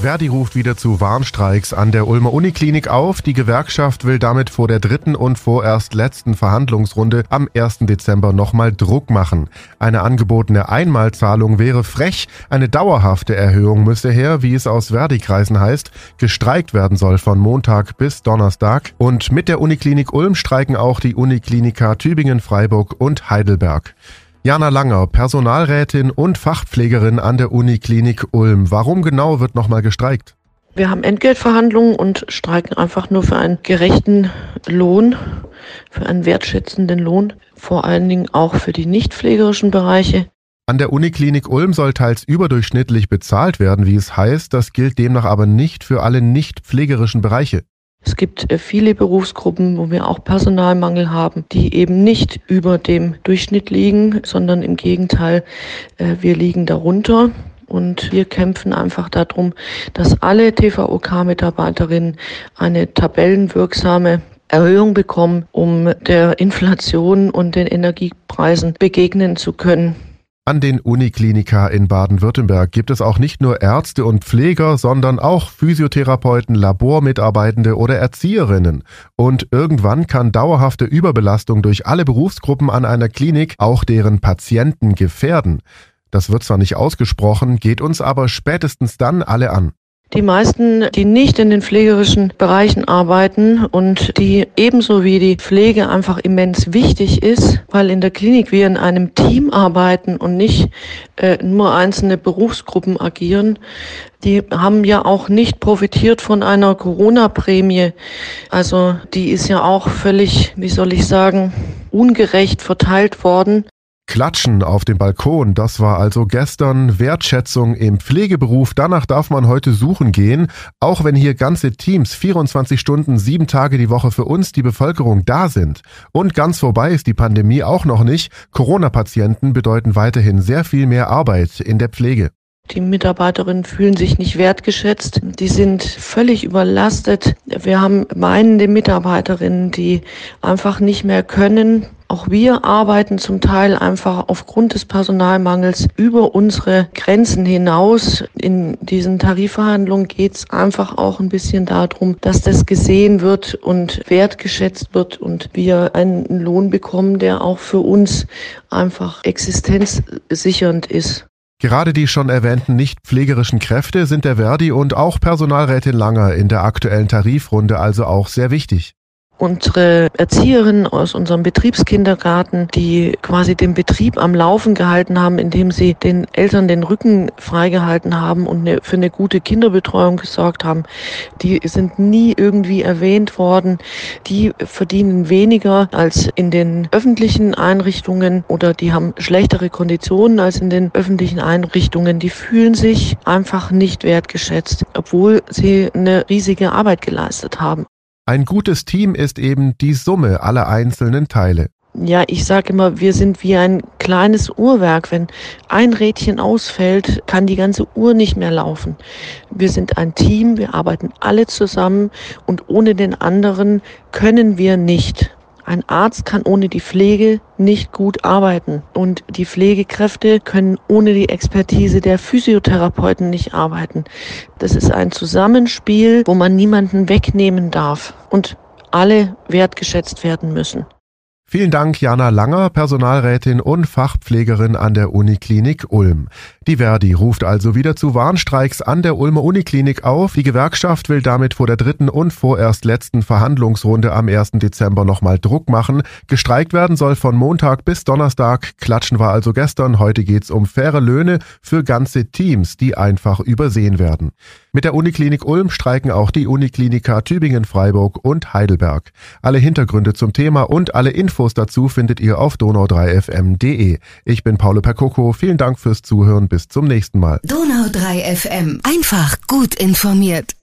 Verdi ruft wieder zu Warnstreiks an der Ulmer Uniklinik auf. Die Gewerkschaft will damit vor der dritten und vorerst letzten Verhandlungsrunde am 1. Dezember nochmal Druck machen. Eine angebotene Einmalzahlung wäre frech. Eine dauerhafte Erhöhung müsse her, wie es aus Verdi-Kreisen heißt. Gestreikt werden soll von Montag bis Donnerstag. Und mit der Uniklinik Ulm streiken auch die Unikliniker Tübingen, Freiburg und Heidelberg. Jana Langer, Personalrätin und Fachpflegerin an der Uniklinik Ulm. Warum genau wird nochmal gestreikt? Wir haben Entgeltverhandlungen und streiken einfach nur für einen gerechten Lohn, für einen wertschätzenden Lohn, vor allen Dingen auch für die nicht pflegerischen Bereiche. An der Uniklinik Ulm soll teils überdurchschnittlich bezahlt werden, wie es heißt. Das gilt demnach aber nicht für alle nicht pflegerischen Bereiche. Es gibt äh, viele Berufsgruppen, wo wir auch Personalmangel haben, die eben nicht über dem Durchschnitt liegen, sondern im Gegenteil, äh, wir liegen darunter. Und wir kämpfen einfach darum, dass alle TVOK-Mitarbeiterinnen eine tabellenwirksame Erhöhung bekommen, um der Inflation und den Energiepreisen begegnen zu können. An den Uniklinika in Baden-Württemberg gibt es auch nicht nur Ärzte und Pfleger, sondern auch Physiotherapeuten, Labormitarbeitende oder Erzieherinnen. Und irgendwann kann dauerhafte Überbelastung durch alle Berufsgruppen an einer Klinik auch deren Patienten gefährden. Das wird zwar nicht ausgesprochen, geht uns aber spätestens dann alle an. Die meisten, die nicht in den pflegerischen Bereichen arbeiten und die ebenso wie die Pflege einfach immens wichtig ist, weil in der Klinik wir in einem Team arbeiten und nicht äh, nur einzelne Berufsgruppen agieren, die haben ja auch nicht profitiert von einer Corona-Prämie. Also die ist ja auch völlig, wie soll ich sagen, ungerecht verteilt worden. Klatschen auf dem Balkon, das war also gestern Wertschätzung im Pflegeberuf. Danach darf man heute suchen gehen, auch wenn hier ganze Teams 24 Stunden, sieben Tage die Woche für uns, die Bevölkerung, da sind. Und ganz vorbei ist die Pandemie auch noch nicht. Corona-Patienten bedeuten weiterhin sehr viel mehr Arbeit in der Pflege. Die Mitarbeiterinnen fühlen sich nicht wertgeschätzt. Die sind völlig überlastet. Wir haben meinende Mitarbeiterinnen, die einfach nicht mehr können. Auch wir arbeiten zum Teil einfach aufgrund des Personalmangels über unsere Grenzen hinaus. In diesen Tarifverhandlungen geht es einfach auch ein bisschen darum, dass das gesehen wird und wertgeschätzt wird und wir einen Lohn bekommen, der auch für uns einfach existenzsichernd ist. Gerade die schon erwähnten nicht pflegerischen Kräfte sind der Verdi und auch Personalrätin Langer in der aktuellen Tarifrunde also auch sehr wichtig unsere Erzieherinnen aus unserem Betriebskindergarten, die quasi den Betrieb am Laufen gehalten haben, indem sie den Eltern den Rücken freigehalten haben und eine, für eine gute Kinderbetreuung gesorgt haben, die sind nie irgendwie erwähnt worden. Die verdienen weniger als in den öffentlichen Einrichtungen oder die haben schlechtere Konditionen als in den öffentlichen Einrichtungen. Die fühlen sich einfach nicht wertgeschätzt, obwohl sie eine riesige Arbeit geleistet haben. Ein gutes Team ist eben die Summe aller einzelnen Teile. Ja, ich sage immer, wir sind wie ein kleines Uhrwerk. Wenn ein Rädchen ausfällt, kann die ganze Uhr nicht mehr laufen. Wir sind ein Team, wir arbeiten alle zusammen und ohne den anderen können wir nicht. Ein Arzt kann ohne die Pflege nicht gut arbeiten und die Pflegekräfte können ohne die Expertise der Physiotherapeuten nicht arbeiten. Das ist ein Zusammenspiel, wo man niemanden wegnehmen darf und alle wertgeschätzt werden müssen. Vielen Dank, Jana Langer, Personalrätin und Fachpflegerin an der Uniklinik Ulm. Die Verdi ruft also wieder zu Warnstreiks an der Ulmer Uniklinik auf. Die Gewerkschaft will damit vor der dritten und vorerst letzten Verhandlungsrunde am 1. Dezember nochmal Druck machen. Gestreikt werden soll von Montag bis Donnerstag. Klatschen war also gestern. Heute geht's um faire Löhne für ganze Teams, die einfach übersehen werden. Mit der Uniklinik Ulm streiken auch die Unikliniker Tübingen, Freiburg und Heidelberg. Alle Hintergründe zum Thema und alle Infos dazu findet ihr auf donau3fm.de. Ich bin Paolo Percoco. Vielen Dank fürs Zuhören. Bis zum nächsten Mal. Donau3 FM. Einfach gut informiert.